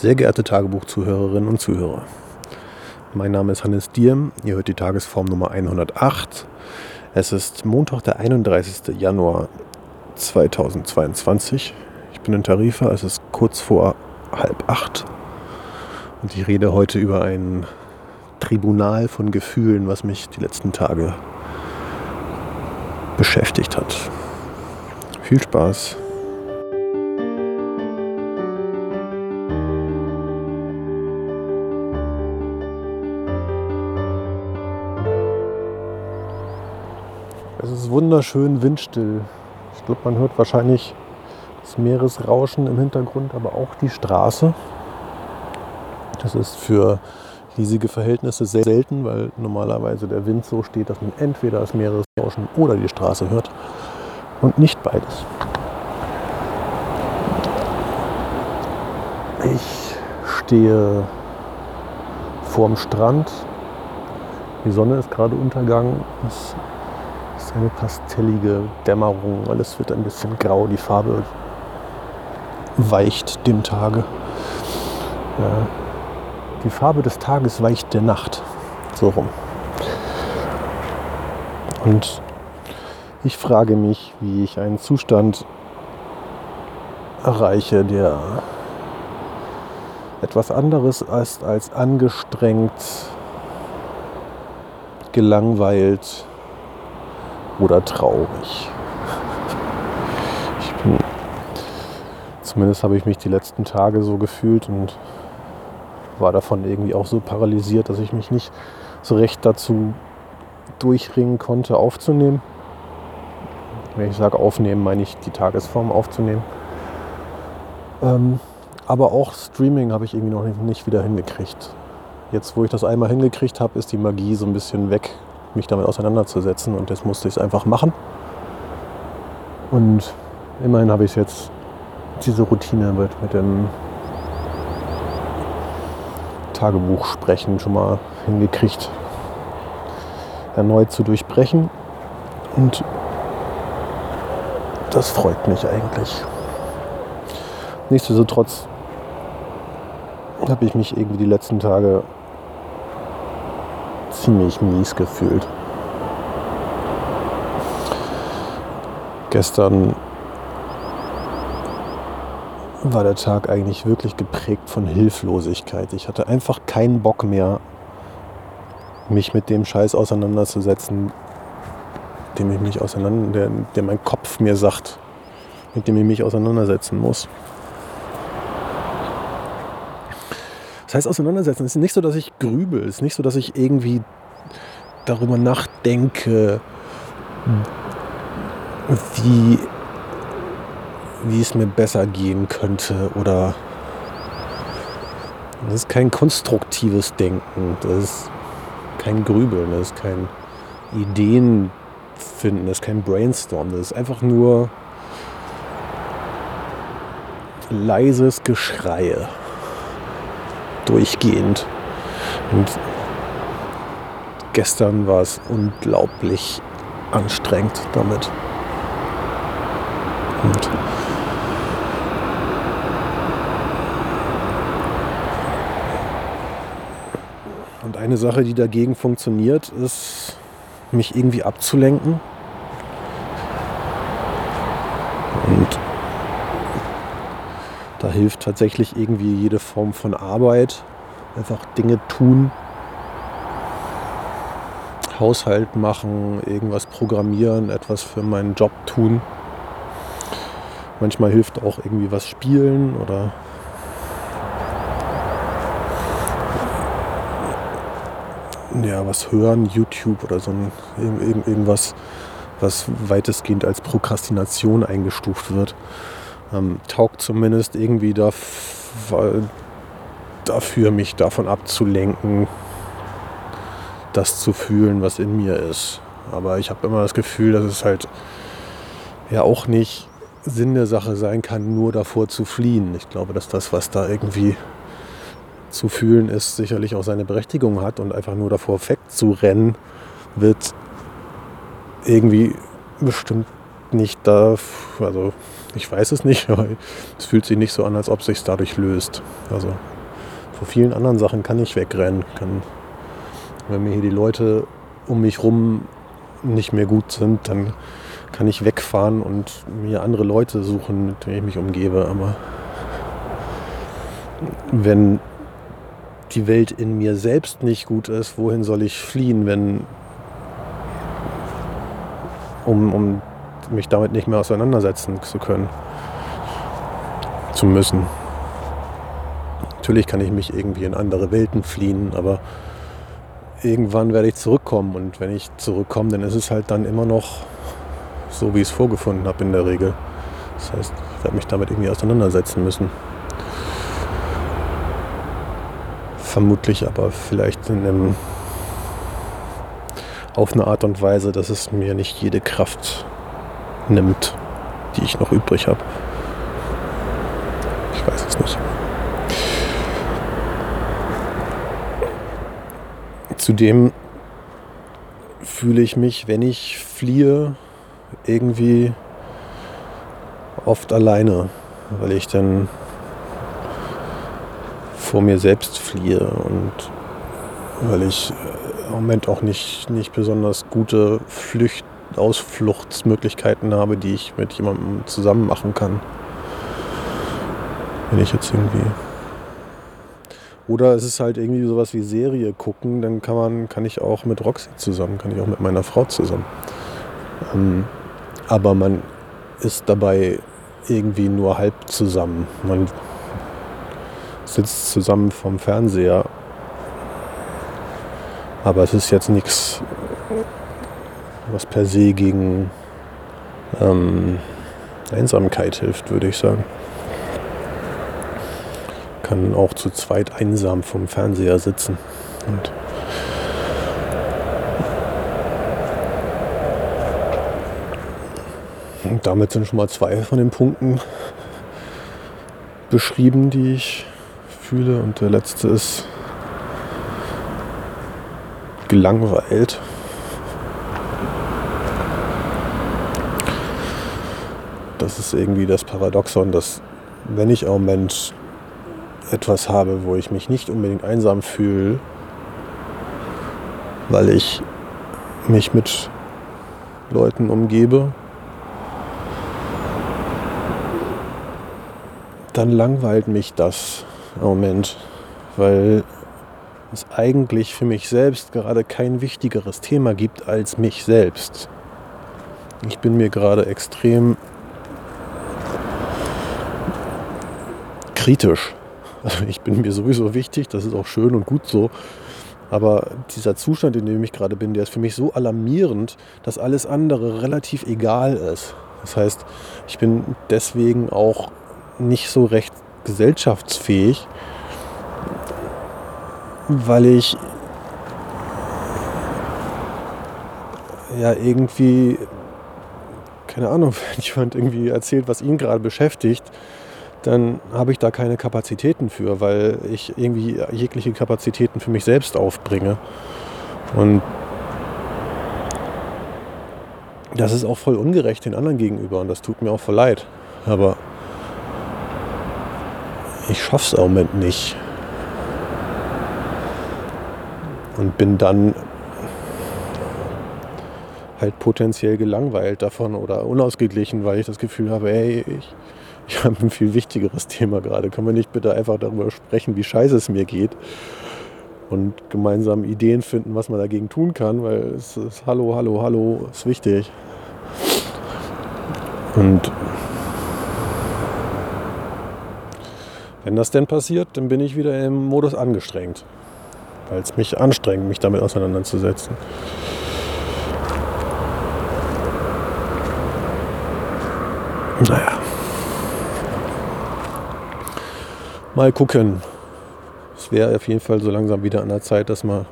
Sehr geehrte Tagebuchzuhörerinnen und Zuhörer, mein Name ist Hannes Diem, ihr hört die Tagesform Nummer 108. Es ist Montag, der 31. Januar 2022. Ich bin in Tarifa, es ist kurz vor halb acht und ich rede heute über ein Tribunal von Gefühlen, was mich die letzten Tage beschäftigt hat. Viel Spaß! Wunderschön windstill. Ich glaube, man hört wahrscheinlich das Meeresrauschen im Hintergrund, aber auch die Straße. Das ist für riesige Verhältnisse sehr selten, weil normalerweise der Wind so steht, dass man entweder das Meeresrauschen oder die Straße hört und nicht beides. Ich stehe vorm Strand. Die Sonne ist gerade untergegangen. Ist eine pastellige Dämmerung. Alles wird ein bisschen grau. Die Farbe weicht dem Tage. Ja. Die Farbe des Tages weicht der Nacht. So rum. Und ich frage mich, wie ich einen Zustand erreiche, der etwas anderes ist als angestrengt, gelangweilt oder traurig. Ich bin, zumindest habe ich mich die letzten Tage so gefühlt und war davon irgendwie auch so paralysiert, dass ich mich nicht so recht dazu durchringen konnte, aufzunehmen. Wenn ich sage aufnehmen, meine ich die Tagesform aufzunehmen. Ähm, aber auch Streaming habe ich irgendwie noch nicht wieder hingekriegt. Jetzt, wo ich das einmal hingekriegt habe, ist die Magie so ein bisschen weg, mich damit auseinanderzusetzen. Und jetzt musste ich einfach machen. Und immerhin habe ich jetzt diese Routine mit, mit dem Tagebuch sprechen schon mal hingekriegt, erneut zu durchbrechen. Und das freut mich eigentlich. Nichtsdestotrotz habe ich mich irgendwie die letzten Tage ziemlich mies gefühlt. Gestern war der Tag eigentlich wirklich geprägt von Hilflosigkeit. Ich hatte einfach keinen Bock mehr, mich mit dem Scheiß auseinanderzusetzen, dem ich mich auseinander, der, der mein Kopf mir sagt, mit dem ich mich auseinandersetzen muss. Das heißt, auseinandersetzen. Es ist nicht so, dass ich grübel, es ist nicht so, dass ich irgendwie darüber nachdenke, wie wie es mir besser gehen könnte oder das ist kein konstruktives Denken, das ist kein Grübeln, das ist kein Ideen finden, das ist kein Brainstorm, das ist einfach nur leises Geschreie durchgehend. Und gestern war es unglaublich anstrengend damit. Und Und eine Sache, die dagegen funktioniert, ist, mich irgendwie abzulenken. Und da hilft tatsächlich irgendwie jede Form von Arbeit. Einfach Dinge tun, Haushalt machen, irgendwas programmieren, etwas für meinen Job tun. Manchmal hilft auch irgendwie was spielen oder ja, was hören, YouTube oder so ein, irgendwas, was weitestgehend als Prokrastination eingestuft wird. Ähm, taugt zumindest irgendwie dafür, mich davon abzulenken, das zu fühlen, was in mir ist. Aber ich habe immer das Gefühl, dass es halt ja auch nicht Sinn der Sache sein kann, nur davor zu fliehen. Ich glaube, dass das, was da irgendwie zu fühlen ist, sicherlich auch seine Berechtigung hat und einfach nur davor wegzurennen, wird irgendwie bestimmt nicht da, also Ich weiß es nicht, aber es fühlt sich nicht so an, als ob sich dadurch löst. Also vor vielen anderen Sachen kann ich wegrennen. Kann, wenn mir hier die Leute um mich rum nicht mehr gut sind, dann kann ich wegfahren und mir andere Leute suchen, mit denen ich mich umgebe. Aber wenn die Welt in mir selbst nicht gut ist, wohin soll ich fliehen, wenn um, um mich damit nicht mehr auseinandersetzen zu können, zu müssen. Natürlich kann ich mich irgendwie in andere Welten fliehen, aber irgendwann werde ich zurückkommen und wenn ich zurückkomme, dann ist es halt dann immer noch so, wie ich es vorgefunden habe in der Regel. Das heißt, ich werde mich damit irgendwie auseinandersetzen müssen. Vermutlich aber vielleicht in einem, auf eine Art und Weise, dass es mir nicht jede Kraft nimmt, die ich noch übrig habe. Ich weiß es nicht. Zudem fühle ich mich, wenn ich fliehe, irgendwie oft alleine, weil ich dann vor mir selbst fliehe und weil ich im Moment auch nicht, nicht besonders gute Flücht, Ausfluchtsmöglichkeiten habe, die ich mit jemandem zusammen machen kann. Wenn ich jetzt irgendwie. Oder es ist halt irgendwie sowas wie Serie gucken, dann kann man, kann ich auch mit Roxy zusammen, kann ich auch mit meiner Frau zusammen. Ähm, aber man ist dabei irgendwie nur halb zusammen. Man sitzt zusammen vom Fernseher. Aber es ist jetzt nichts, was per se gegen ähm, Einsamkeit hilft, würde ich sagen. Kann auch zu zweit einsam vom Fernseher sitzen. Und Und damit sind schon mal zwei von den Punkten beschrieben, die ich fühle. Und der letzte ist gelangweilt. Das ist irgendwie das Paradoxon, dass wenn ich im Moment etwas habe, wo ich mich nicht unbedingt einsam fühle, weil ich mich mit Leuten umgebe, dann langweilt mich das im Moment, weil es eigentlich für mich selbst gerade kein wichtigeres Thema gibt als mich selbst. Ich bin mir gerade extrem kritisch. Also ich bin mir sowieso wichtig, das ist auch schön und gut so. Aber dieser Zustand, in dem ich gerade bin, der ist für mich so alarmierend, dass alles andere relativ egal ist. Das heißt, ich bin deswegen auch nicht so recht gesellschaftsfähig, weil ich ja irgendwie, keine Ahnung, wenn jemand irgendwie erzählt, was ihn gerade beschäftigt, dann habe ich da keine Kapazitäten für, weil ich irgendwie jegliche Kapazitäten für mich selbst aufbringe. Und das ist auch voll ungerecht den anderen gegenüber und das tut mir auch voll leid. Aber ich schaffe es im Moment nicht. Und bin dann halt potenziell gelangweilt davon oder unausgeglichen, weil ich das Gefühl habe, ey, ich, ich habe ein viel wichtigeres Thema gerade. Können wir nicht bitte einfach darüber sprechen, wie scheiße es mir geht? Und gemeinsam Ideen finden, was man dagegen tun kann, weil es ist Hallo, Hallo, Hallo, ist wichtig. Und Wenn das denn passiert, dann bin ich wieder im Modus angestrengt, weil es mich anstrengt, mich damit auseinanderzusetzen. Naja. Mal gucken. Es wäre auf jeden Fall so langsam wieder an der Zeit, dass mal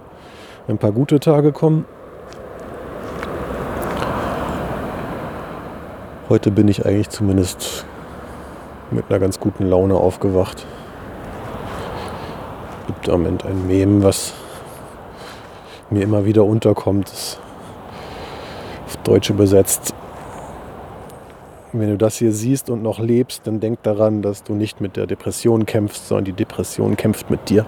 ein paar gute Tage kommen. Heute bin ich eigentlich zumindest mit einer ganz guten Laune aufgewacht. Es gibt im Moment ein Mem, was mir immer wieder unterkommt. Das auf Deutsch übersetzt wenn du das hier siehst und noch lebst, dann denk daran, dass du nicht mit der Depression kämpfst, sondern die Depression kämpft mit dir.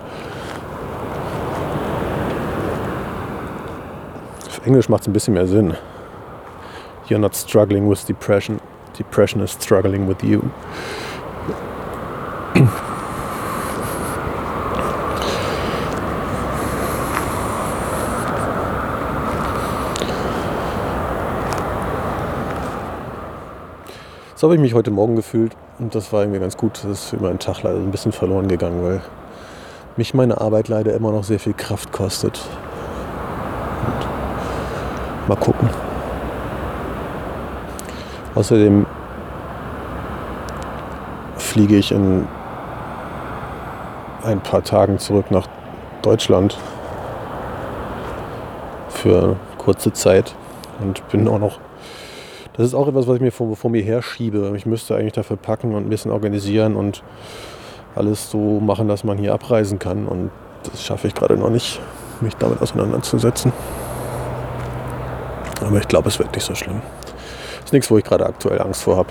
Auf Englisch macht es ein bisschen mehr Sinn. You're not struggling with depression. Depression is struggling with you. So habe ich mich heute Morgen gefühlt und das war irgendwie ganz gut. Das ist über den Tag leider ein bisschen verloren gegangen, weil mich meine Arbeit leider immer noch sehr viel Kraft kostet. Und mal gucken. Außerdem fliege ich in ein paar Tagen zurück nach Deutschland für kurze Zeit und bin auch noch das ist auch etwas, was ich mir vor, vor mir herschiebe. Ich müsste eigentlich dafür packen und ein bisschen organisieren und alles so machen, dass man hier abreisen kann. Und das schaffe ich gerade noch nicht, mich damit auseinanderzusetzen. Aber ich glaube, es wird nicht so schlimm. Ist nichts, wo ich gerade aktuell Angst vor habe.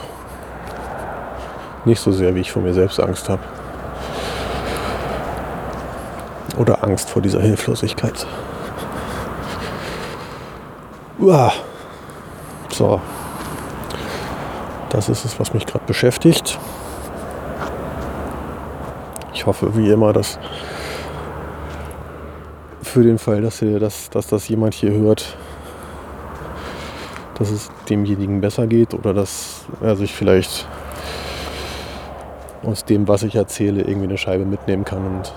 Nicht so sehr, wie ich vor mir selbst Angst habe. Oder Angst vor dieser Hilflosigkeit. Uah. So, das ist es, was mich gerade beschäftigt. Ich hoffe, wie immer, dass für den Fall, dass, ihr das, dass das jemand hier hört, dass es demjenigen besser geht oder dass er sich vielleicht aus dem, was ich erzähle, irgendwie eine Scheibe mitnehmen kann und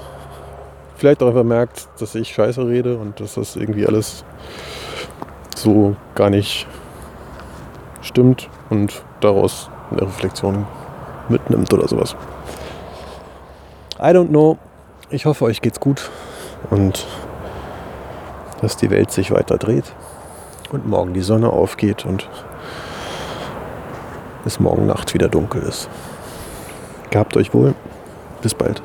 vielleicht auch einfach dass ich scheiße rede und dass das irgendwie alles so gar nicht stimmt und daraus eine Reflexion mitnimmt oder sowas. I don't know. Ich hoffe, euch geht's gut und dass die Welt sich weiter dreht und morgen die Sonne aufgeht und es morgen Nacht wieder dunkel ist. Gehabt euch wohl. Bis bald.